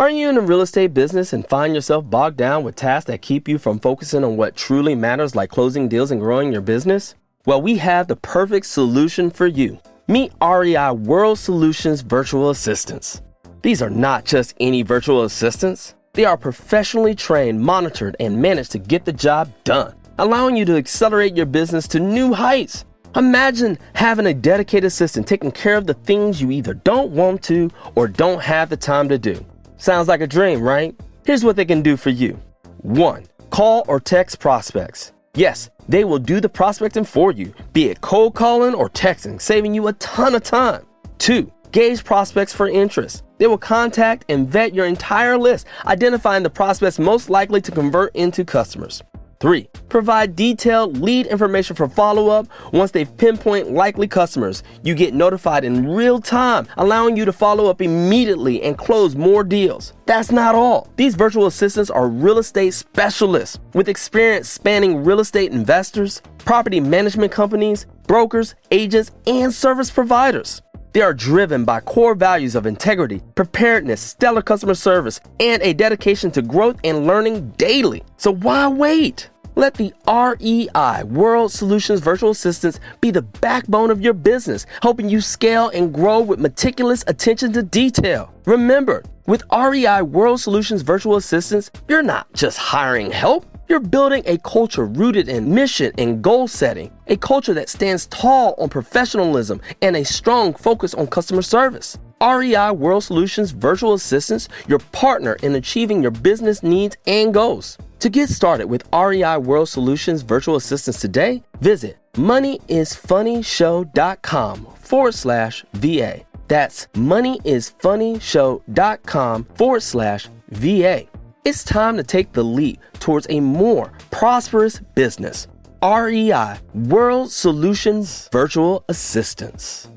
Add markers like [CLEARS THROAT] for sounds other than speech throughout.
Are you in the real estate business and find yourself bogged down with tasks that keep you from focusing on what truly matters, like closing deals and growing your business? Well, we have the perfect solution for you. Meet REI World Solutions Virtual Assistants. These are not just any virtual assistants, they are professionally trained, monitored, and managed to get the job done, allowing you to accelerate your business to new heights. Imagine having a dedicated assistant taking care of the things you either don't want to or don't have the time to do. Sounds like a dream, right? Here's what they can do for you 1. Call or text prospects. Yes, they will do the prospecting for you, be it cold calling or texting, saving you a ton of time. 2. Gauge prospects for interest. They will contact and vet your entire list, identifying the prospects most likely to convert into customers. Three, provide detailed lead information for follow up. Once they pinpoint likely customers, you get notified in real time, allowing you to follow up immediately and close more deals. That's not all. These virtual assistants are real estate specialists with experience spanning real estate investors, property management companies, brokers, agents, and service providers. They are driven by core values of integrity, preparedness, stellar customer service, and a dedication to growth and learning daily. So why wait? Let the REI World Solutions Virtual Assistants be the backbone of your business, helping you scale and grow with meticulous attention to detail. Remember, with REI World Solutions Virtual Assistants, you're not just hiring help. You're building a culture rooted in mission and goal setting, a culture that stands tall on professionalism and a strong focus on customer service. REI World Solutions Virtual Assistants, your partner in achieving your business needs and goals. To get started with REI World Solutions Virtual Assistants today, visit moneyisfunnyshow.com forward slash VA. That's moneyisfunnyshow.com forward slash VA. It's time to take the leap towards a more prosperous business. REI World Solutions Virtual Assistants.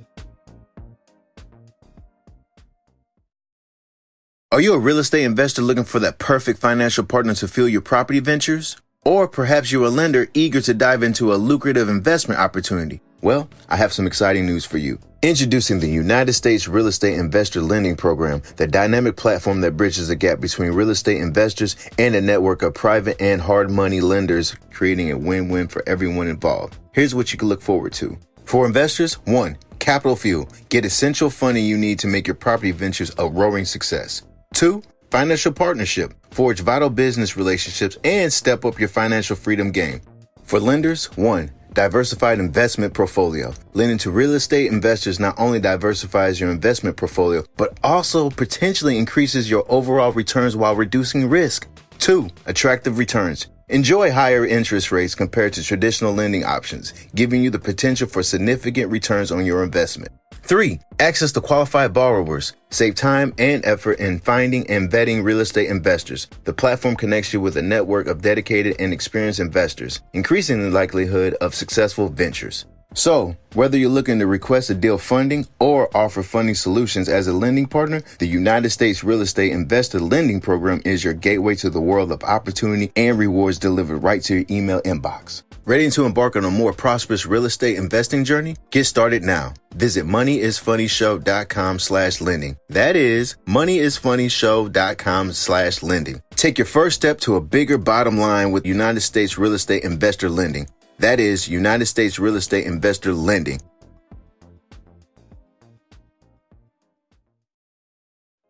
Are you a real estate investor looking for that perfect financial partner to fuel your property ventures? Or perhaps you're a lender eager to dive into a lucrative investment opportunity? Well, I have some exciting news for you. Introducing the United States Real Estate Investor Lending Program, the dynamic platform that bridges the gap between real estate investors and a network of private and hard money lenders, creating a win win for everyone involved. Here's what you can look forward to. For investors, one, capital fuel. Get essential funding you need to make your property ventures a roaring success. Two, financial partnership. Forge vital business relationships and step up your financial freedom game. For lenders, one, diversified investment portfolio. Lending to real estate investors not only diversifies your investment portfolio, but also potentially increases your overall returns while reducing risk. Two, attractive returns. Enjoy higher interest rates compared to traditional lending options, giving you the potential for significant returns on your investment. Three, access to qualified borrowers. Save time and effort in finding and vetting real estate investors. The platform connects you with a network of dedicated and experienced investors, increasing the likelihood of successful ventures. So, whether you're looking to request a deal funding or offer funding solutions as a lending partner, the United States Real Estate Investor Lending Program is your gateway to the world of opportunity and rewards delivered right to your email inbox. Ready to embark on a more prosperous real estate investing journey? Get started now. Visit moneyisfunnyshow.com slash lending. That is moneyisfunnyshow.com slash lending. Take your first step to a bigger bottom line with United States Real Estate Investor Lending. That is United States Real Estate Investor Lending.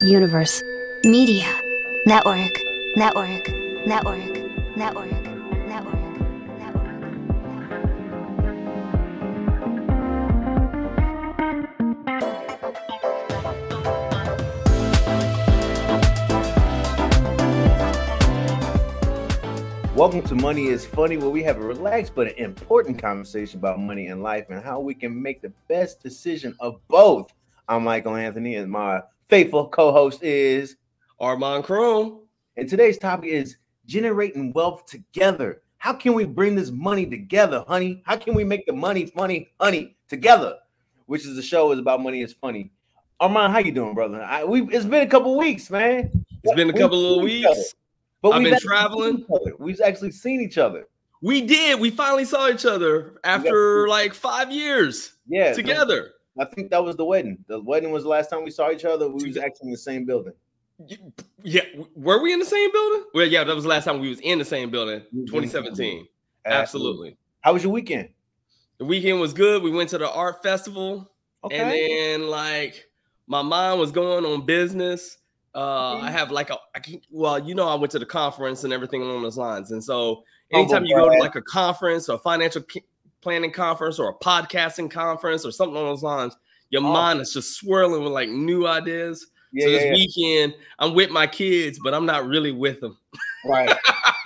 Universe. Media. Network. Network. Network. Network. Welcome to Money is Funny, where we have a relaxed but an important conversation about money and life and how we can make the best decision of both. I'm Mychael Anthony, and my faithful co-host is Armond Croom. And today's topic is generating wealth together. How can we bring this money together, honey? How can we make the money funny, honey, together? Which is the show is about money is funny. Armond, how you doing, brother? I, we it's been a couple weeks, man. It's been a couple of weeks. But I've we've been traveling. seen each other. We've actually seen each other. We did. We finally saw each other after like five years Yeah, together. I think that was the wedding. The wedding was the last time we saw each other. We was actually in the same building. Yeah, were we in the same building? Well, yeah, that was the last time we was in the same building, 2017. Absolutely. How was your weekend? The weekend was good. We went to the art festival, okay. and then like my mom was going on business. Uh, I have like a, I can, well, you know, I went to the conference and everything along those lines, and so anytime you go to like a conference or a financial planning conference or a podcasting conference or something along those lines, your oh. mind is just swirling with like new ideas. Yeah, so this yeah, yeah. weekend, I'm with my kids, but I'm not really with them. Right. [LAUGHS]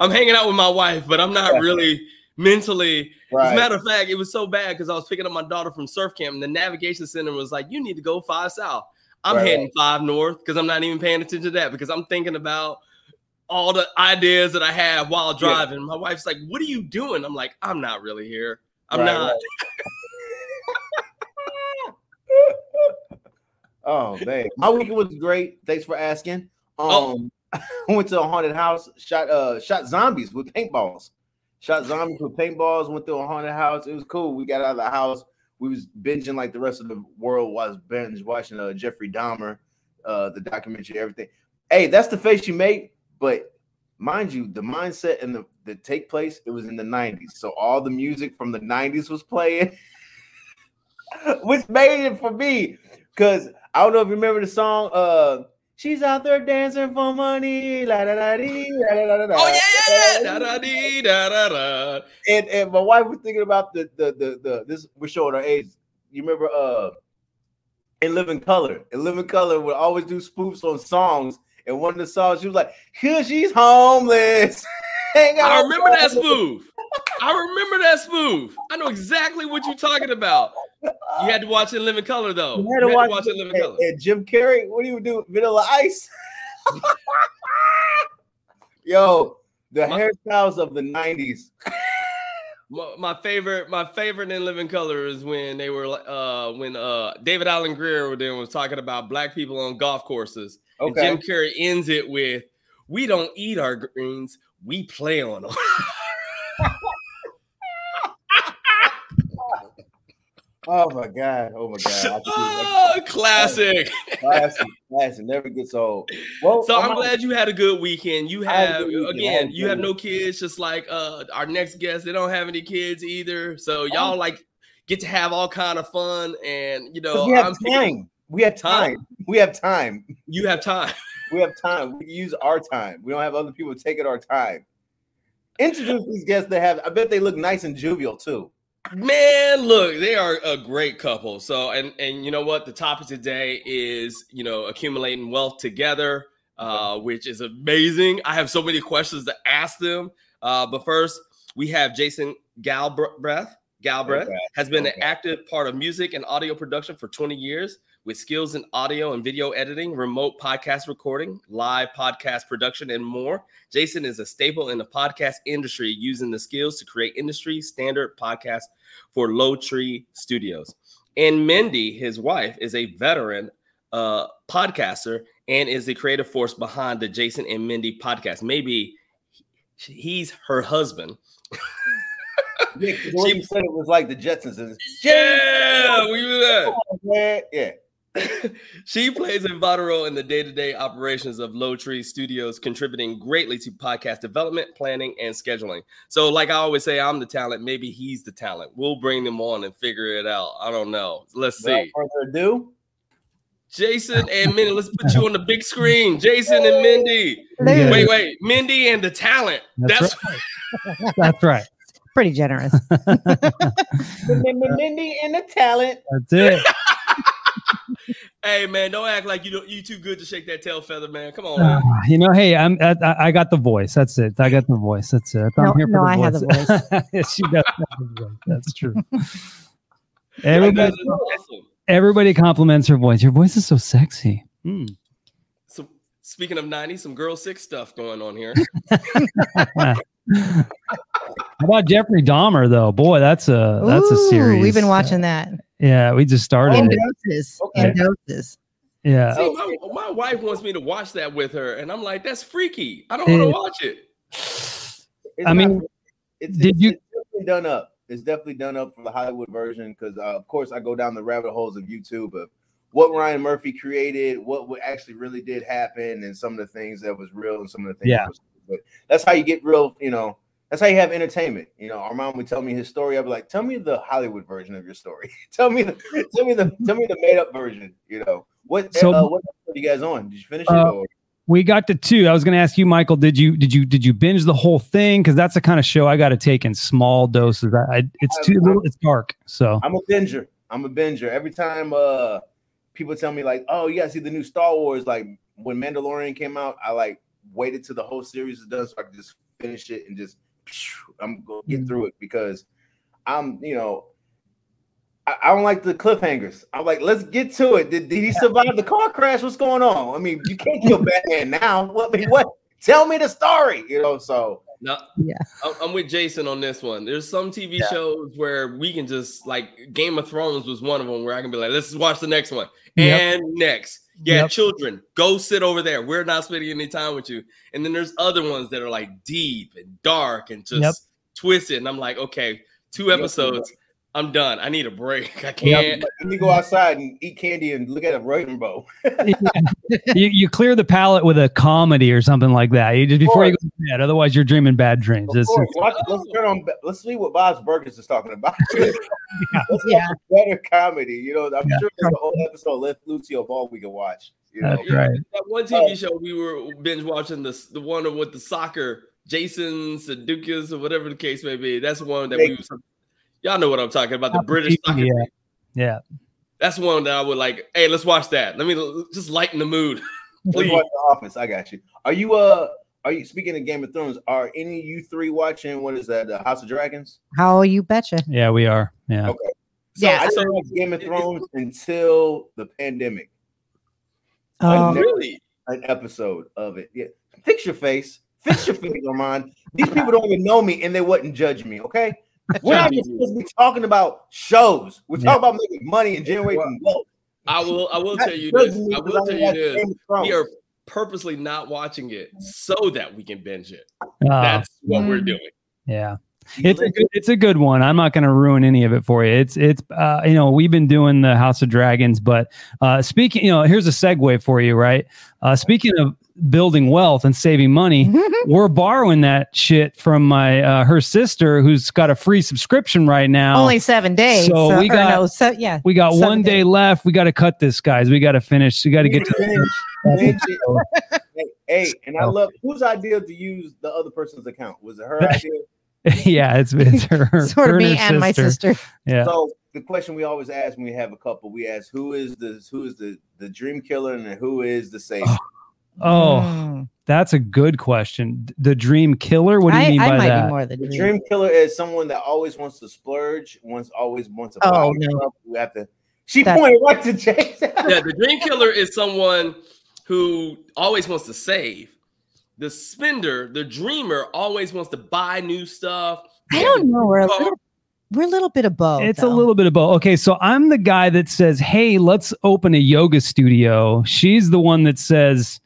I'm hanging out with my wife, but I'm not really mentally. Right. As a matter of fact, it was so bad because I was picking up my daughter from surf camp, and the navigation center was like, "You need to go five south." I'm right. heading five north because I'm not even paying attention to that because I'm thinking about all the ideas that I have while driving. My wife's like, "What are you doing?" I'm like, "I'm not really here. I'm right, not." [LAUGHS] Oh man, my weekend was great. Thanks for asking. Oh. Um, oh. [LAUGHS] I went to a haunted house, shot uh shot zombies with paintballs. Shot zombies with paintballs. Went to a haunted house. It was cool. We got out of the house. We was binging like the rest of the world was binge watching uh Jeffrey Dahmer, uh the documentary, everything. Hey, that's the face you make. But mind you, the mindset and the the take place it was in the '90s, so all the music from the '90s was playing, [LAUGHS] which made it for me because I don't know if you remember the song. Uh, she's out there dancing for money. La, da, da, dee, da, da, da, oh yeah, yeah, da, da, dee, da, da, da. And and my wife was thinking about the the the, the this. We're showing our age. You remember uh, in Living Color. In Living Color would always do spoofs on songs. And one of the songs, she was like, "Cause she's homeless." [LAUGHS] I remember that spoof. I remember that spoof. I know exactly what you're talking about. You had to watch it in living color, though. You had to, you watch, had to watch, it in living and, color. And Jim Carrey, what do you do? Vanilla Ice. [LAUGHS] Yo, the my, hairstyles of the '90s. my, my, favorite, my favorite in living color is when they were uh when uh David Alan Grier then was talking about black people on golf courses. Okay. And Jim Carrey ends it with, "We don't eat our greens, we play on them." [LAUGHS] Oh my god! Oh my god! Oh, [LAUGHS] classic. [LAUGHS] classic, classic, never gets old. Well, so I'm, I'm glad you had a good weekend. You have again, you have no kids, just like uh our next guest. They don't have any kids either, so y'all oh. like get to have all kind of fun. And you know, we have I'm time. Picking, we have time. Huh? We have time. You have time. [LAUGHS] we have time. We use our time. We don't have other people taking our time. Introduce these guests. They have. I bet they look nice and jovial too. Man, look, they are a great couple. So, and and you know what? The topic today is you know accumulating wealth together, uh, which is amazing. I have so many questions to ask them. Uh, but first, we have Jason Galbraith. Galbraith has been okay. an active part of music and audio production for 20 years with skills in audio and video editing, remote podcast recording, live podcast production, and more. Jason is a staple in the podcast industry, using the skills to create industry standard podcasts for Low Tree Studios. And Mindy, his wife, is a veteran uh, podcaster and is the creative force behind the Jason and Mindy podcast. Maybe he's her husband. yeah, [LAUGHS] she said it was like the Jetsons. Yeah, we were there. Yeah. [LAUGHS] she plays a vital role in the day-to-day operations of Low Tree Studios, contributing greatly to podcast development, planning, and scheduling. So, like I always say, I'm the talent. Maybe he's the talent. We'll bring them on and figure it out. I don't know. Let's see. Without further ado, Jason and Mindy. Let's put you on the big screen. Jason and Mindy. Wait, wait. Mindy and the talent. That's, That's right. [LAUGHS] That's right. Pretty generous. [LAUGHS] Mindy and the talent. That's it. Hey man, don't act like you don't, you too good to shake that tail feather, man. Come on. Uh, you know, hey, I'm I, I, got the voice. That's it. I got the voice. That's it. I'm no, here for no, the I voice. [LAUGHS] have the voice. yes, she does. That's true. [LAUGHS] Everybody, awesome. everybody compliments her voice. Your voice is so sexy. Mm. So speaking of 90s, some girl six stuff going on here. [LAUGHS] How about Jeffrey Dahmer though? Boy, that's a that's a series. We've been watching that. Yeah, we just started. In doses. Okay. In doses. Yeah. See, my, my, wife wants me to watch that with her, and I'm like, that's freaky. I don't want to watch it. It's I mean, it's, did it's, you? It's definitely done up. It's definitely done up for the Hollywood version because, uh, of course, I go down the rabbit holes of YouTube of what Ryan Murphy created, what what actually really did happen, and some of the things that was real and some of the things. Yeah. That was, but that's how you get real. You know, that's how you have entertainment. You know, Armond would tell me his story. I'd be like, "Tell me the Hollywood version of your story. [LAUGHS] tell me the tell me the tell me the made up version." You know, what So- uh, what episode you guys on? Did you finish it? Uh, or? We got to two. I was going to ask you, Mychael. Did you did you did you binge the whole thing? Because that's the kind of show I got to take in small doses. I, I it's too little. It's dark. So I'm a binger. I'm a binger. Every time uh people tell me like, "Oh, you gotta see the new Star Wars," like when Mandalorian came out, I like waited till the whole series is done so I could just finish it and just I'm gonna get mm. through it because I'm, you know, I, I don't like the cliffhangers. I'm like, let's get to it. Did, did he survive the car crash? What's going on? I mean, you can't kill Batman now. What? What? Tell me the story. You know, so No, Yeah. I'm, I'm with Jason on this one. There's some TV Yeah. shows where we can just like Game of Thrones was one of them where I can be like, let's watch the next one Yep. and next. Yeah, Yep. children, go sit over there. We're not spending any time with you. And then there's other ones that are like deep and dark and just Yep. twisted. And I'm like, okay, two Yep. episodes. I'm done. I need a break. I can't. let me go outside and eat candy and look at a rainbow. [LAUGHS] you, you clear the palate with a comedy or something like that. You just before you go to bed. Otherwise, you're dreaming bad dreams. Of It's- Watch- let's turn on. Let's see what Bob's Burgers is talking about. [LAUGHS] let's Yeah. better comedy. You know, I'm Yeah. sure there's a whole episode of Let Lucille Ball we can watch. You know, That's right. That one TV oh. show we were binge watching this the one with the soccer, Jason Sudeikis or whatever the case may be. That's one that we was, y'all know what I'm talking about. The British soccer. yeah. team. Yeah. That's one that I would like. Hey, let's watch that. Let me just lighten the mood. [LAUGHS] Please. watch The Office. I got you. Are you uh? Are you speaking of Game of Thrones? Are any of you three watching? What is that? The House of Dragons. How you betcha? Yeah, we are. Yeah. Okay. So Yeah. I So- didn't watch Game of Thrones until the pandemic. Oh, never- really? An episode of it. Yeah. Fix your face. Fix your [LAUGHS] face, Armond. These people don't even know me and they wouldn't judge me. Okay. We're not even supposed to be talking about shows. We're Yeah. talking about making money and generating wealth. I will. I will Not tell you this. I will tell you this. Game of Thrones. We are purposely not watching it so that we can binge it. Uh, That's what we're Mm. doing. yeah. It's a good, it's a good one. I'm not going to ruin any of it for you. It's it's uh, you know we've been doing the House of Dragons, but uh, speaking you know here's a segue for you, right? Uh, speaking of building wealth and saving money, [LAUGHS] we're borrowing that shit from my uh, her sister who's got a free subscription right now. only seven days. So we got- no, so yeah. we got one day days. left. We got to cut this, guys. We got to finish. We got to get to. Binge [LAUGHS] hey, hey, and I love whose idea to use the other person's account? Was it her [LAUGHS] idea? yeah, it's it's her, sort her of me her and my sister. Yeah. So the question we always ask when we have a couple, we ask who is the who is the the dream killer and who is the savior? Oh, Mm. that's a good question. The dream killer. What do you I, mean I by might that? be more the The dream. dream killer is someone that always wants to splurge, wants always wants to Oh, buy no. stuff. We have to. She That- pointed right to Jason. [LAUGHS] yeah, the dream killer is someone who always wants to save. The spender, the dreamer, always wants to buy new stuff. I don't know. We're a little, we're a little bit of both. It's a little bit of both. Okay, so I'm the guy that says, "Hey, let's open a yoga studio." She's the one that says,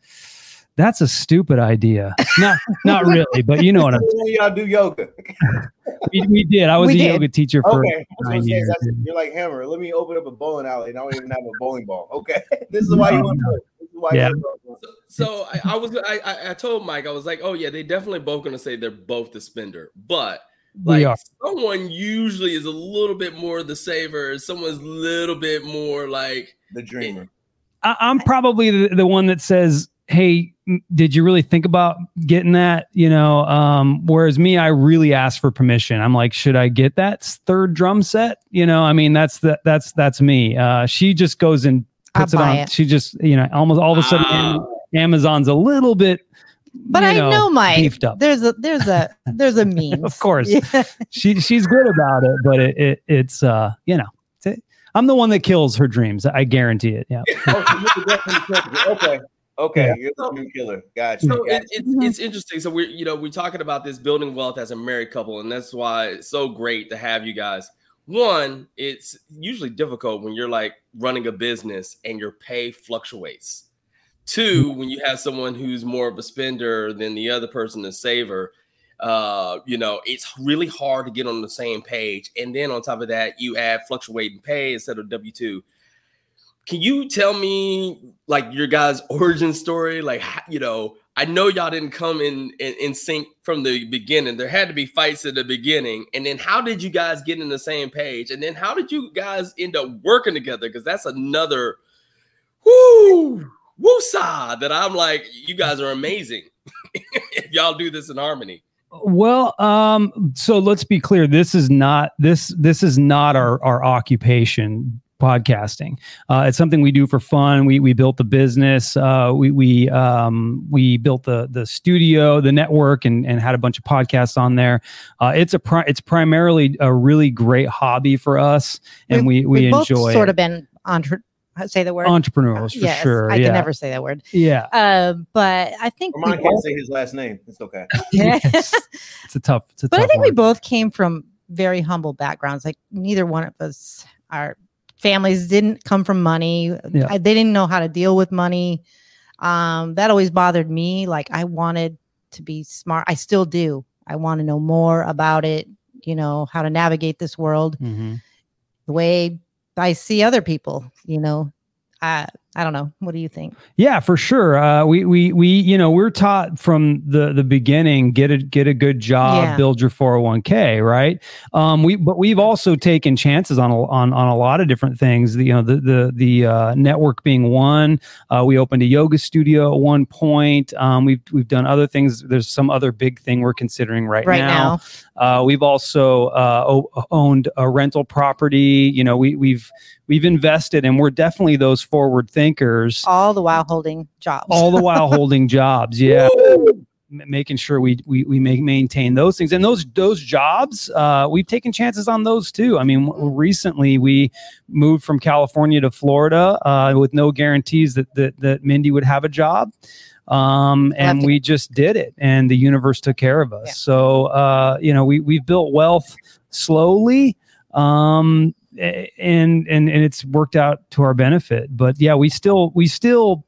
"That's a stupid idea." Not, not [LAUGHS] really, but you know what I'm. When y'all do yoga. We, we did. I was We a did. yoga teacher for. Okay, I was gonna nine say, years, that's- you're like Hammer. Let me open up a bowling alley, and I don't even have a bowling ball. Okay, [LAUGHS] this is why you want to. This is why Yeah. you want to. So I, I was I, I I told Mike I was like, oh yeah, they definitely both gonna say they're both the spender, but like someone usually is a little bit more the saver, someone's a little bit more like The dreamer. I, I'm probably the, the one that says, "Hey, m- did you really think about getting that?" You know, um, whereas me, I really ask for permission. I'm like, "Should I get that third drum set?" You know, I mean, that's the that's that's me. Uh, she just goes and I'll puts it on. it. She just, you know, almost all of a sudden. Amazon's a little bit. But you I know, Mike. beefed up. There's a there's a there's a [LAUGHS] means. Of course. Yeah. She she's good about it, but it, it it's uh, you know, I'm the one that kills her dreams. I guarantee it. Yeah. So you're the definite killer. okay, okay, Yeah. you're the dream killer. Gotcha. So gotcha. it, it's it's interesting. So we're you know we're talking about this building wealth as a married couple, and that's why it's so great to have you guys. One, it's usually difficult when you're like running a business and your pay fluctuates. Two, when you have someone who's more of a spender than the other person, a saver, uh, you know, it's really hard to get on the same page. And then on top of that, you add fluctuating pay instead of W two. Can you tell me like your guys' [LAUGHS] origin story? Like, you know, I know y'all didn't come in, in in sync from the beginning. There had to be fights at the beginning, and then how did you guys get in the same page? And then how did you guys end up working together? Because that's another whoo woosah that I'm like, you guys are amazing. [LAUGHS] if y'all do this in harmony. Well, um, so let's be clear. This is not this this is not our our occupation. Podcasting. Uh, it's something we do for fun. We we built the business. Uh, we we um, we built the the studio, the network, and and had a bunch of podcasts on there. Uh, it's a pri- it's primarily a really great hobby for us, and we we We've both enjoy sort it. of been entre- say the word entrepreneurs for yes, sure. I yeah. can never say that word. yeah. Um, but I think we Ramon can't both, say his last name. It's okay. [LAUGHS] Yes. [LAUGHS] It's a tough. It's a but tough I think we both came from very humble backgrounds. Like neither one of us, our families didn't come from money. Yeah. I, they didn't know how to deal with money. Um, that always bothered me. Like I wanted to be smart. I still do. I want to know more about it. You know how to navigate this world Mhm. the way I see other people. You know, I I don't know. What do you think? Yeah, for sure. Uh, we we we you know we're taught from the the beginning get a get a good job, Yeah. build your four hundred one k, right? Um, we but we've also taken chances on a, on on a lot of different things. The, you know the the the uh, network being one. Uh, we opened a yoga studio at one point. Um, we've we've done other things. There's some other big thing we're considering right, Right now, uh, we've also uh, o- owned a rental property. You know, we, we've we've invested, and we're definitely those forward thinkers, all the while holding jobs. all the while [LAUGHS] holding jobs. Yeah, M- making sure we we we make maintain those things, and those those jobs. Uh, we've taken chances on those too. I mean, w- recently we moved from California to Florida uh, with no guarantees that that that Mindy would have a job. Um, and to- we just did it, and the universe took care of us. Yeah. So, uh, you know, we we've built wealth slowly, um, a- and and and it's worked out to our benefit. But yeah, we still we still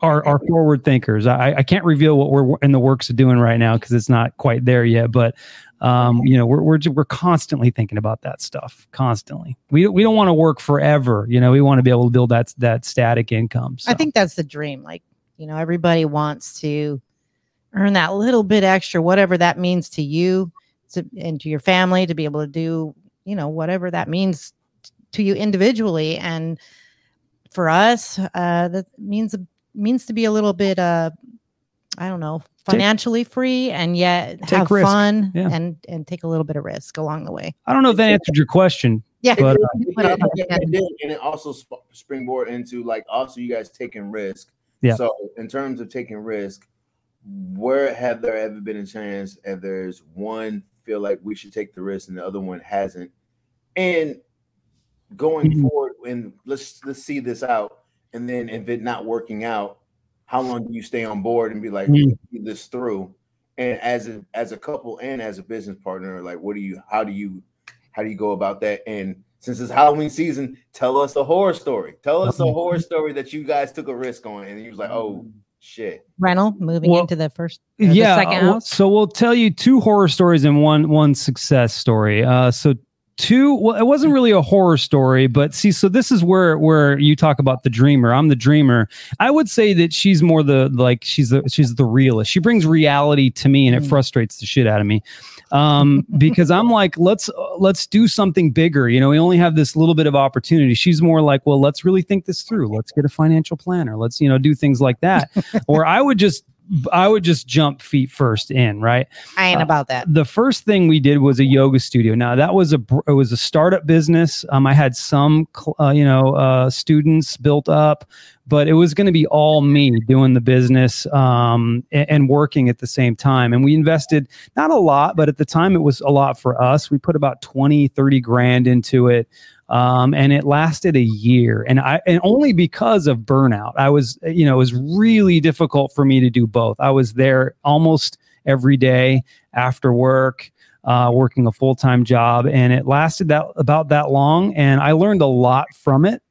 are are forward thinkers. I I can't reveal what we're in the works of doing right now because it's not quite there yet. But um, you know, we're we're we're constantly thinking about that stuff. Constantly, we we don't want to work forever. You know, we want to be able to build that that static income. So. I think that's the dream. Like, you know, everybody wants to earn that little bit extra, whatever that means to you to, and to your family, to be able to do, you know, whatever that means to you individually. And for us, uh, that means means to be a little bit, uh, I don't know, financially free and yet Take have risk. fun Yeah. and and take a little bit of risk along the way. I don't know if that answered your question. Yeah. But, uh, It What did, else? it did, and it also sp- springboard into like also you guys taking risk. Yeah. So in terms of taking risk, where have there ever been a chance if there's one feel like we should take the risk and the other one hasn't? And going Mhm. forward, and let's let's see this out, and then if it not working out, how long do you stay on board and be like Mhm. see this through? And as a as a couple and as a business partner, like what do you how do you how do you go about that? And since it's Halloween season, tell us a horror story. Tell us a Mm-hmm. horror story that you guys took a risk on, and he was like, "Oh shit." Rental moving Well, into the first, or the yeah second well, house. so we'll tell you two horror stories and one one success story uh so two well it wasn't really a horror story but see so this is where where you talk about the dreamer. I'm the dreamer. I would say that she's more the like she's the she's the realist. She brings reality to me and it Mm. frustrates the shit out of me. Um [LAUGHS] because i'm like let's let's do something bigger. You know we only have this little bit of opportunity. She's more like well let's really think this through. Let's get a financial planner. Let's you know do things like that. [LAUGHS] Or i would just i would just jump feet first in right I ain't uh, about that. the first thing we did was a yoga studio. Now that was a it was a startup business. Um, I had some uh, you know uh, students built up, but it was going to be all me doing the business um, and, and working at the same time. And we invested not a lot, but at the time it was a lot for us. We put about 20, 30 grand into it. Um, and it lasted a year and I, and only because of burnout, I was, you know, it was really difficult for me to do both. I was there almost every day after work, uh, working a full time job, and it lasted that about that long, and I learned a lot from it.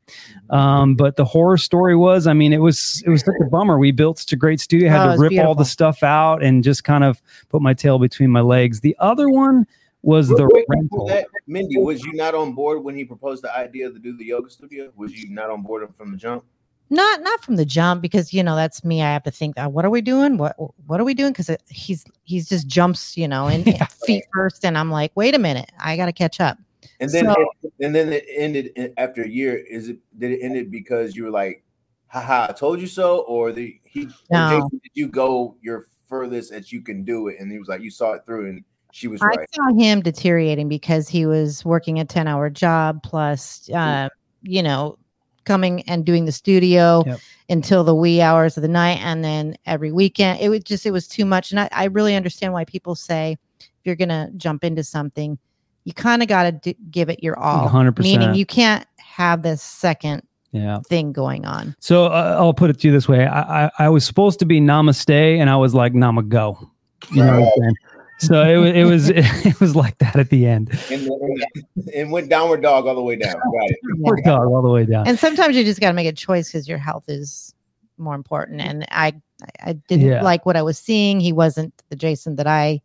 Um, but the horror story was, I mean, it was it was such a bummer. We built such a great studio, had Oh, to it's rip all the stuff out and just kind of put my tail between my legs. The other one was the Wait, before rental. that, Mindy, was you not on board when he proposed the idea to do the yoga studio? Was you not on board from the jump? not not from the jump because you know that's me i have to think uh, what are we doing what what are we doing because he's he's just jumps you know in [LAUGHS] feet first and i'm like wait a minute i gotta catch up And then So- it, and then it ended after a year. Is it did it end it because you were like, haha, I told you so, or the he or No. Did you go your furthest that you can do it? And he was like, you saw it through, and she was i right. saw him deteriorating because he was working a 10 hour job plus uh, you know coming and doing the studio Yep. until the wee hours of the night and then every weekend it was just it was too much and i, I really understand why people say if you're gonna jump into something you kind of got to d- give it your all 100%. meaning you can't have this second Yeah. thing going on So uh, I'll put it to you this way: I, I I was supposed to be namaste, and I was like namago. You know what I'm saying? So it was it was [LAUGHS] it was like that at the end. And, and, and went downward dog all the way down. Got it. [LAUGHS] Yeah. Worked all the way down. and sometimes you just got to make a choice because your health is more important and i i I didn't Yeah. like what i was seeing he wasn't the jason that i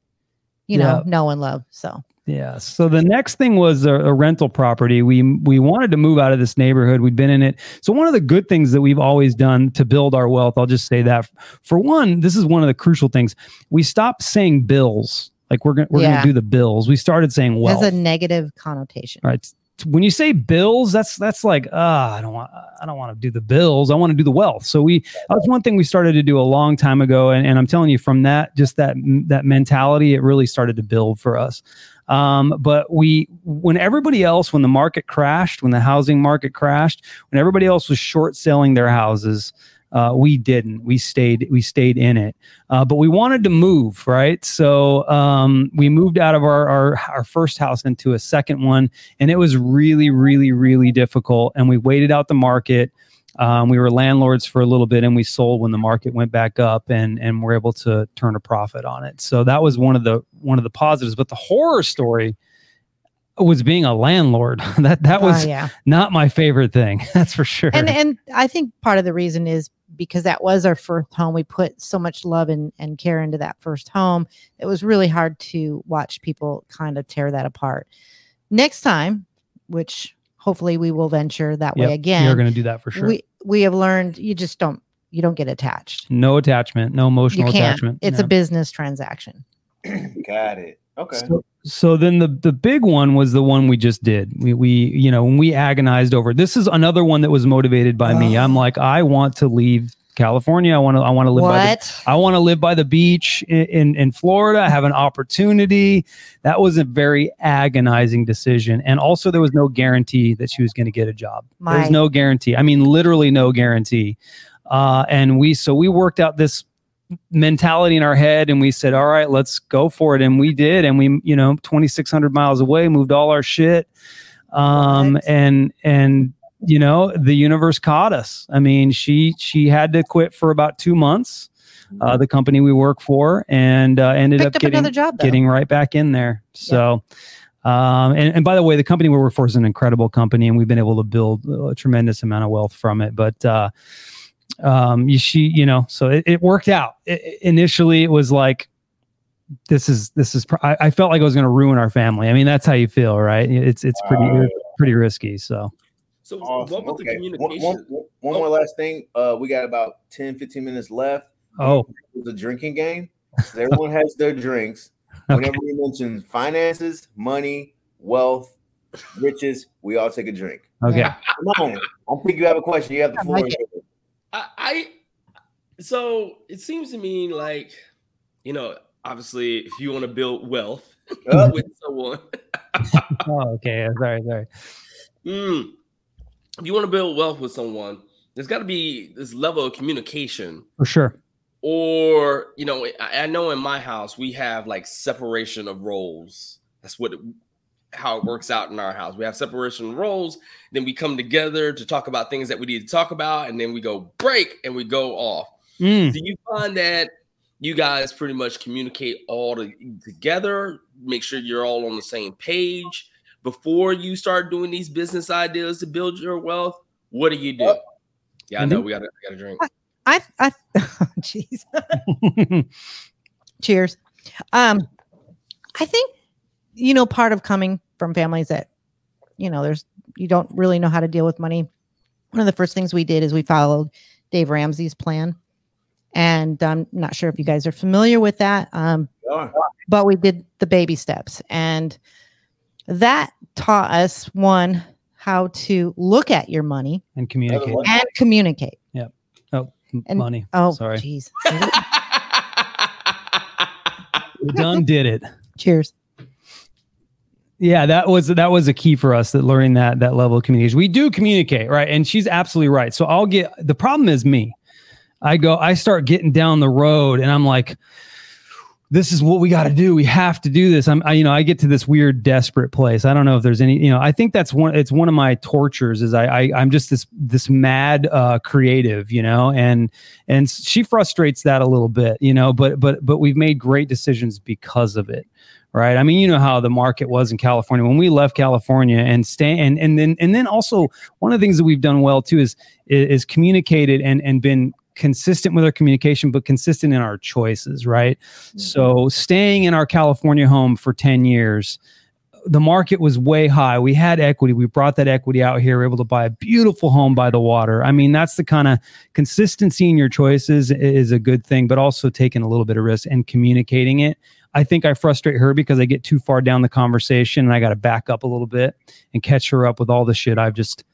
you know Yeah. know and love so Yeah. So the next thing was a, a rental property. We we wanted to move out of this neighborhood. We'd been in it. So one of the good things that we've always done to build our wealth, I'll just say that for one, this is one of the crucial things. We stopped saying bills. Like we're gonna we're Yeah. gonna do the bills. We started saying wealth. has a negative connotation right. When you say bills, that's that's like ah, I don't want I don't want to do the bills. I want to do the wealth. So we that's one thing we started to do a long time ago, and, and I'm telling you, from that just that that mentality, it really started to build for us. Um, but we, when everybody else, when the market crashed, when the housing market crashed, when everybody else was short selling their houses, uh, we didn't. We stayed. We stayed in it. Uh, but we wanted to move, right? So um, we moved out of our, our our first house into a second one, and it was really, really, really difficult. And we waited out the market. Um, we were landlords for a little bit, and we sold when the market went back up, and and were able to turn a profit on it. So that was one of the one of the positives. But the horror story was being a landlord. [LAUGHS] that that Oh, was yeah not my favorite thing. [LAUGHS] That's for sure. and and i think part of the reason is because that was our first home we put so much love and, and care into that first home it was really hard to watch people kind of tear that apart next time which hopefully we will venture that Yep, way again You're going to do that for sure. we we have learned you just don't you don't get attached no attachment, no emotional attachment. it's No. a business transaction [CLEARS THROAT] Got it. Okay. So, so then the the big one was the one we just did. We we you know when we agonized over this is another one that was motivated by me. Ah. I'm like I want to leave California. I want to I want to live by the what I want to live by the beach in, in, in Florida. I have an opportunity. That was a very agonizing decision. And also, there was no guarantee that she was going to get a job. There was no guarantee. I mean, literally no guarantee. Uh, and we, so we worked out this mentality in our head and we said, all right, let's go for it. And we did. And we, you know, 2,600 miles away, moved all our shit. Um, and, and, you know, the universe caught us. I mean, she, she had to quit for about two months uh, the company we work for, and uh, ended picked up up getting another job though. getting right back in there. So, um, and, and by the way, the company we work for is an incredible company, and we've been able to build a tremendous amount of wealth from it. But uh, um, you, she, you know, so it, it worked out. I- I- initially, it was like. This is this is. pr- I, I felt like I was going to ruin our family. I mean, that's how you feel, right? It's it's pretty Wow. it's pretty risky. So So Awesome. what was Okay. One- communication? one- one- one more last thing. Uh, we got about 10, 15 minutes left. oh, It's a drinking game. So everyone has their drinks. [LAUGHS] Whenever we mention finances, money, wealth, riches, we all take a drink. okay. Come on. I think you have a question. You have the I floor. like I, I so it seems to me like you know obviously if you want to build wealth [LAUGHS] with someone [LAUGHS] Oh, okay. Sorry, sorry. mm, if you want to build wealth with someone there's got to be this level of communication. For sure. or you know I, I know in my house we have like separation of roles. That's what it, how it works out in our house. We have separation of roles then we come together to talk about things that we need to talk about and then we go break and we go off. Mm. do you find that you guys pretty much communicate all to, together make sure you're all on the same page before you start doing these business ideas to build your wealth what do you do Oh. yeah i know we gotta, gotta drink I, I, [LAUGHS] jeez. [LAUGHS] Cheers. Um, I think you know, part of coming from families that, you know, there's you don't really know how to deal with money. One of the first things we did is we followed Dave Ramsey's plan. And I'm not sure if you guys are familiar with that. Um, Sure. but we did the baby steps and that taught us one how to look at your money And communicate. And communicate Yep. Oh, And- money. oh Sorry. jeez [LAUGHS] We done did it. cheers Yeah, that was that was a key for us that learning that that level of communication. We do communicate, right? And she's absolutely right. So I'll get the problem is me. I go, I start getting down the road and I'm like, this is what we got to do. We have to do this. I'm, I, you know, I get to this weird, desperate place. I don't know if there's any, you know, I think that's one, it's one of my tortures is I, I I'm just this, this mad, uh, creative, you know, and, and she frustrates that a little bit, you know, but, but, but we've made great decisions because of it right? I mean, you know how the market was in California when we left California and stay and and then and then also one of the things that we've done well too is is, is communicated and and been consistent with our communication but consistent in our choices right? Mm-hmm. So staying in our california home for 10 years the market was way high. We had equity. We brought that equity out here. We were able to buy a beautiful home by the water. I mean that's the kind of consistency in your choices is a good thing but also taking a little bit of risk and communicating it. I think I frustrate her because I get too far down the conversation and I got to back up a little bit and catch her up with all the shit I've just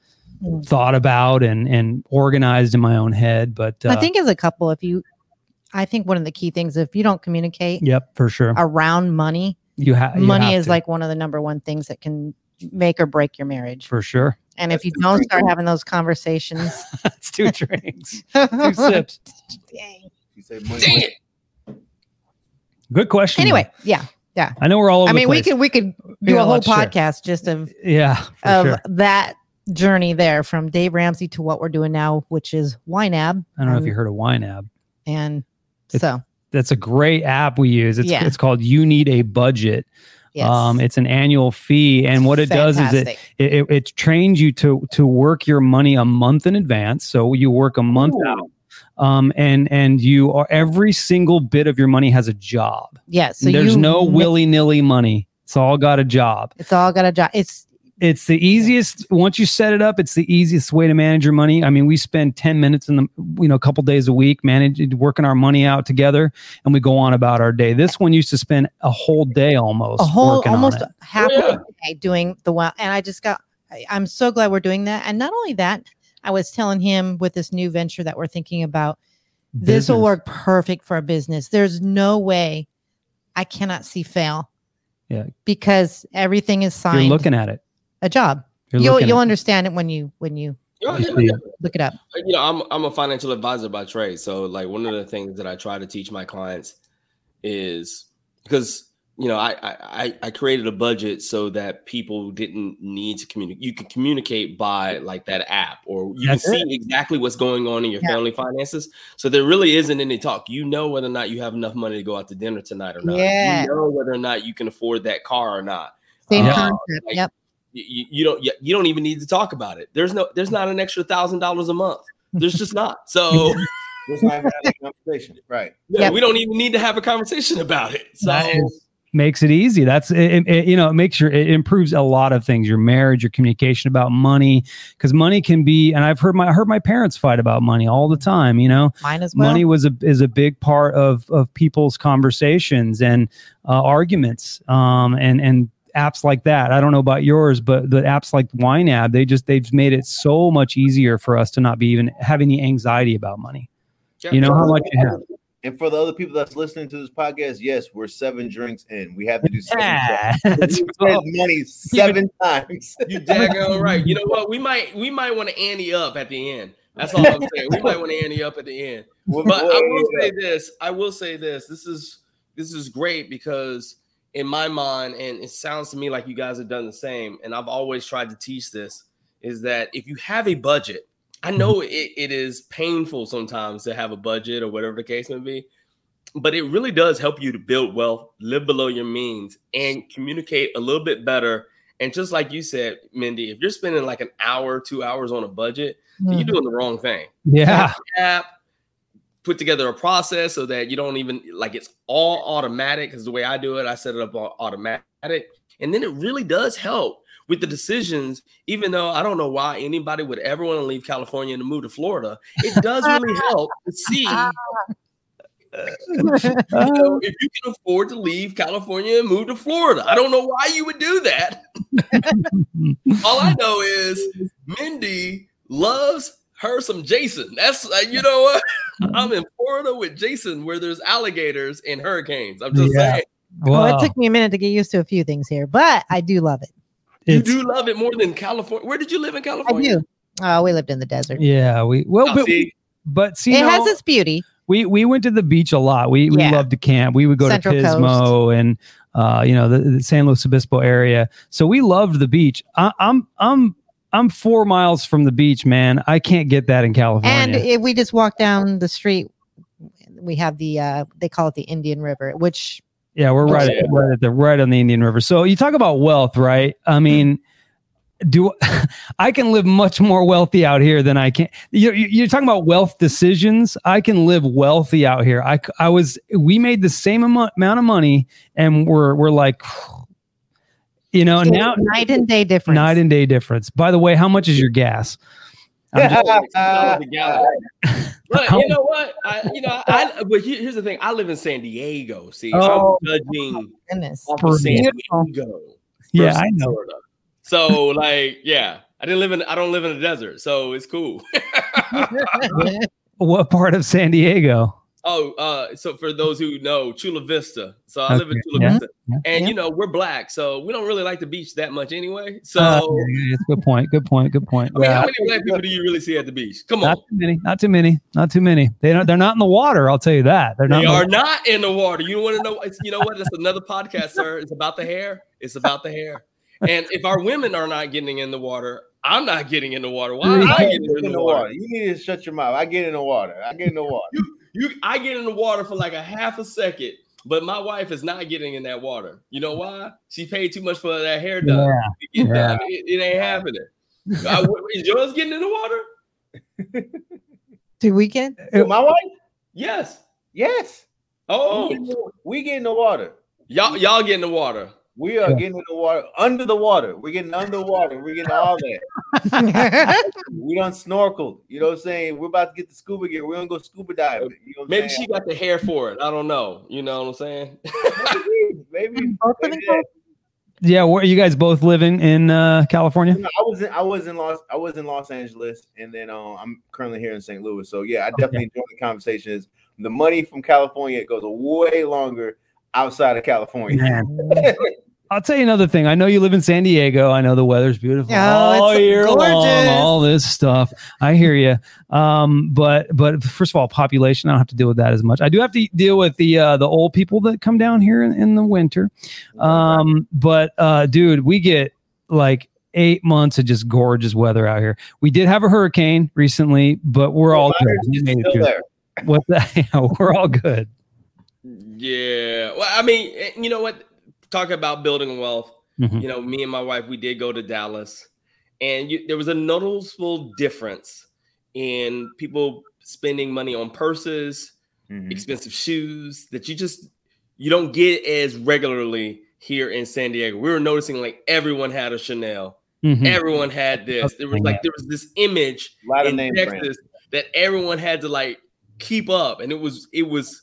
Mm. thought about and and organized in my own head. But uh, i think as a couple if you i think one of the key things if you don't communicate yep, for sure. around money You have money is like one of the number one things that can make or break your marriage for sure. and if you don't start having those conversations [LAUGHS] It's two drinks, [LAUGHS] two sips. Dang. You say money. Dang it. Good question. anyway yeah Yeah. I know we're all. Over i mean the we could we could do got a a whole lot to share. podcast just of Yeah, of sure. that journey there from Dave Ramsey to what we're doing now, which is YNAB. I don't know if you heard of YNAB. And It's- so, That's a great app we use. It's Yeah. it's called You Need a Budget. yes. Um, it's an annual fee, and what it does is it it, it, trains you to to work your money a month in advance. So you work a month out, um, and and you are every single bit of your money has a job. yes. So There's no willy nilly money. It's all got a job. It's all got a job. It's It's the easiest once you set it up. It's the easiest way to manage your money. I mean, we spend ten minutes in the you know a couple days a week managing working our money out together, and we go on about our day. This one used to spend a whole day almost a whole almost half Yeah. a day doing the well. And I just got. I, I'm so glad we're doing that. And not only that, I was telling him with this new venture that we're thinking about. This will work perfect for a business. There's no way I cannot see fail. Yeah. Because everything is signed. You're looking at it. A job. You're you'll you'll understand it when you when you You yeah, yeah. look it up. you know, I'm I'm a financial advisor by trade. So like one of the things that I try to teach my clients is because you know I I I created a budget so that people didn't need to communicate. You can communicate by like that app, or you That's can see exactly what's going on in your Yeah. family finances. So there really isn't any talk. You know whether or not you have enough money to go out to dinner tonight or not. Yeah. You know whether or not you can afford that car or not. Same Uh, concept. like- yep. You, you, you don't you, you don't even need to talk about it. There's no there's not an extra thousand dollars a month. There's just not. [LAUGHS] So not have that conversation. Right. yeah, Yep. we don't even need to have a conversation about it. So That is- makes it easy. That's it, it- it- you know, it makes your it improves a lot of things. Your marriage, your communication about money, because money can be. And I've heard my I heard my parents fight about money all the time. You know, Mine as well. money was a is a big part of of people's conversations and uh, arguments. Um, and and apps like that. I don't know about yours, but the apps like Wine YNAB, they just they've made it so much easier for us to not be even have any anxiety about money. You know how much you have. And for the other people that's listening to this podcast, yes, we're seven drinks in. We have to do seven. [LAUGHS] Yeah, that's We spent money seven times. you daggone [LAUGHS] right. You know what? We might we might want to ante up at the end. That's all I'm saying. We might want to ante up at the end. But I will say this. I will say this. This is this is great because in my mind, and it sounds to me like you guys have done the same, and I've always tried to teach this, is that if you have a budget, I know it, it is painful sometimes to have a budget or whatever the case may be, but it really does help you to build wealth, live below your means, and communicate a little bit better. And just like you said, Mindy, if you're spending like an hour, two hours on a budget, Mm. you're doing the wrong thing yeah. Put together a process so that you don't even like it's all automatic. Because the way I do it, I set it up on automatic. And then it really does help with the decisions, even though I don't know why anybody would ever want to leave California and move to Florida. It does really [LAUGHS] help to see. uh, [LAUGHS] you know, if you can afford to leave California and move to Florida, I don't know why you would do that. [LAUGHS] All I know is Mindy loves her some Jason. That's uh, you know what? [LAUGHS] I'm in [LAUGHS] Florida with Jason where there's alligators and hurricanes. I'm just Yeah. saying. Well, it took me a minute to get used to a few things here, but I do love it. You do love it more than California. Where did you live in I California? do. Oh, we lived in the desert. yeah, we well, Oh, but, see, but see, it no, has its beauty. we we went to the beach a lot. We we Yeah. loved to camp. We would go Central to Coast. Pismo and uh, you know the, the San Luis Obispo area. So we loved the beach. I, I'm I'm I'm four miles from the beach, man. I can't get that in California. And if we just walk down the street, we have the uh they call it the Indian River, which Yeah, we're right, at, right at the right on the Indian River. So you talk about wealth, right? I mean, do [LAUGHS] I can live much more wealthy out here than I can. You, you- you're talking about wealth decisions. I can live wealthy out here. I I was we made the same amo- amount of money, and we're we're like, you know, it's now night and day difference. night and day difference. By the way, how much is your gas? I'm just- $6 a gallon. But you know what? I, you know, I, but here's the thing. I live in San Diego. See, Oh. I'm judging oh, Goodness. off of San Diego. yeah, I know. Florida. So, like, yeah, I didn't live in. I don't live in the desert, so it's cool. [LAUGHS] What part of San Diego? Oh, uh, so for those who know, Chula Vista. So I live in Chula yeah, Vista, yeah. and Yeah. you know we're black, so we don't really like the beach that much anyway. So. Uh, yeah, yeah, it's a good point. Good point. Good point. I mean, Yeah. how many black people do you really see at the beach? Come on. Not too many. Not too many. Not too many. They don't. They're not in the water. I'll tell you that. They're not. They in the are not in the water. You want to know? It's, you know what? That's another podcast, sir. It's about the hair. It's about the hair. And if our women are not getting in the water, I'm not getting in the water. Why am I I getting get in the water. You need to shut your mouth. I get in the water. I get in the water. You, I get in the water for like a half a second, but my wife is not getting in that water. You know why? She paid too much for that hair done. Yeah. To Yeah. done. It, it ain't happening. Uh, [LAUGHS] is yours getting in the water? Do we get? Who, my wife? Yes. Yes. Oh, We get in the- we get in the water. y'all, y'all get in the water. We are Yeah. getting in the water, under the water. We're getting underwater. We're getting all that. [LAUGHS] We done snorkeled. You know what I'm saying? We're about to get the scuba gear. We're gonna go scuba diving. You know Maybe saying? she got the hair for it. I don't know. You know what I'm saying? [LAUGHS] maybe, maybe, maybe. Yeah. Where are you guys both living in uh, California? No, I was in I was in Los I was in Los Angeles and then um, I'm currently here in St. Louis. So yeah, I definitely enjoy the conversations. The money from California goes way longer outside of California. [LAUGHS] Man. I'll tell you another thing. I know you live in San Diego. I know the weather's beautiful Oh, all it's year long. gorgeous. All this stuff. I hear you. Um, but but first of all, population. I don't have to deal with that as much. I do have to deal with the uh, the old people that come down here in, in the winter. Um, but uh, dude, we get like eight months of just gorgeous weather out here. We did have a hurricane recently, but we're all good. We made it Still through. there. What the, [LAUGHS] yeah, we're all good. Yeah. Well, I mean, eh, you know what? Talk about building wealth. Mhm. You know, me and my wife, we did go to Dallas, and you, there was a noticeable difference in people spending money on purses, Mhm. expensive shoes that you just you don't get as regularly here in San Diego. We were noticing like everyone had a Chanel, Mhm. everyone had this. There was like there was this image A lot of in Texas brands. that everyone had to like keep up, and it was it was,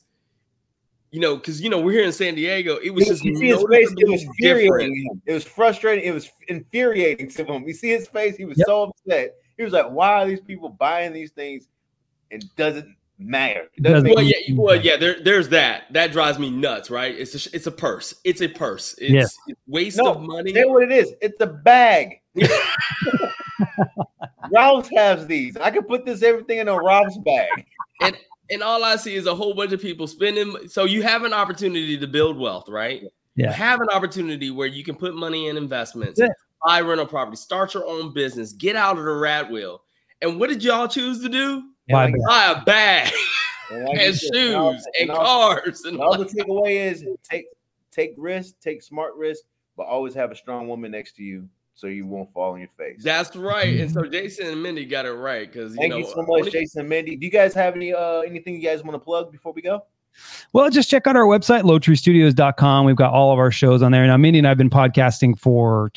you know, because you know we're here in San Diego. It was You just see his face, it was infuriating different. him. It was frustrating. It was infuriating to him. You see his face, he was Yep. so upset. He was like, Why are these people buying these things? It doesn't matter. It Doesn't- doesn't Well, yeah, well, yeah. There, there's that. That drives me nuts, right? It's a, it's a purse. It's a purse. It's, Yes. it's waste No, of money. Say what it is. It's a bag. [LAUGHS] Ralph's has these. I could put this everything in a Ralph's bag. and all I see is a whole bunch of people spending. So you have an opportunity to build wealth, right? Yeah. You have an opportunity where you can put money in investments, Yeah. buy rental property, start your own business, get out of the rat wheel. And what did y'all choose to do? Why like- bad? Buy a bag [LAUGHS] And, and you and all- shoes and and cars. And and all the takeaway is take take risks, take smart risks, but always have a strong woman next to you so you won't fall on your face. that's right. And so Jason and Mindy got it right because you Thank know you so much, Jason and Mindy. Do you guys have any uh anything you guys want to plug before we go? Well, just check out our website, lowtreestudios.com. We've got all of our shows on there. Now, Mindy and I have been podcasting for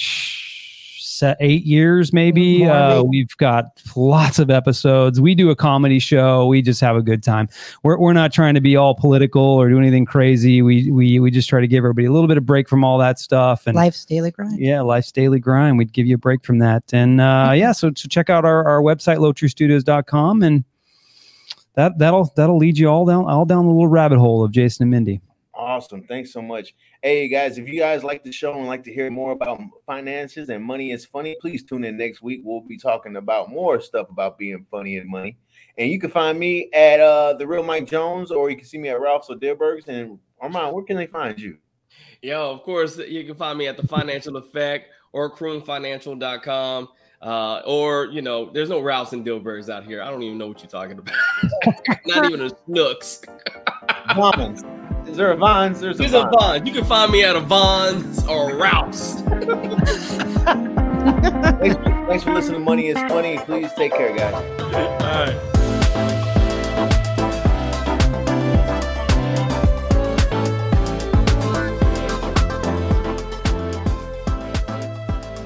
eight years, maybe. Uh, we've got lots of episodes. We do a comedy show. We just have a good time. We're, we're not trying to be all political or do anything crazy. We, we, we just try to give everybody a little bit of break from all that stuff. And life's daily grind. Yeah, life's daily grind. We'd give you a break from that. And uh, yeah, so, so check out our, our website, lowtreestudios.com. And that, that'll, that'll lead you all down, all down the little rabbit hole of Jason and Mindy. Awesome. Thanks so much. Hey guys, if you guys like the show and like to hear more about finances and money is funny, please tune in next week. We'll be talking about more stuff about being funny and money. And you can find me at uh the real Mike Jones, or you can see me at Ralph's or Dilberg's. And Armond, where can they find you? Yo, of course, you can find me at the financial effect or croomfinancial.com. Uh, or you know, there's no Ralphs and Dilbergs out here. I don't even know what you're talking about. [LAUGHS] Not even a Snooks. Is there a Vons? There's, There's a, Vons. a Vons. You can find me at a Vons or Ralph's. thanks, for, thanks for listening to Money is Funny. Please take care, guys. All right.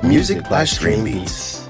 Music by Stream Beats.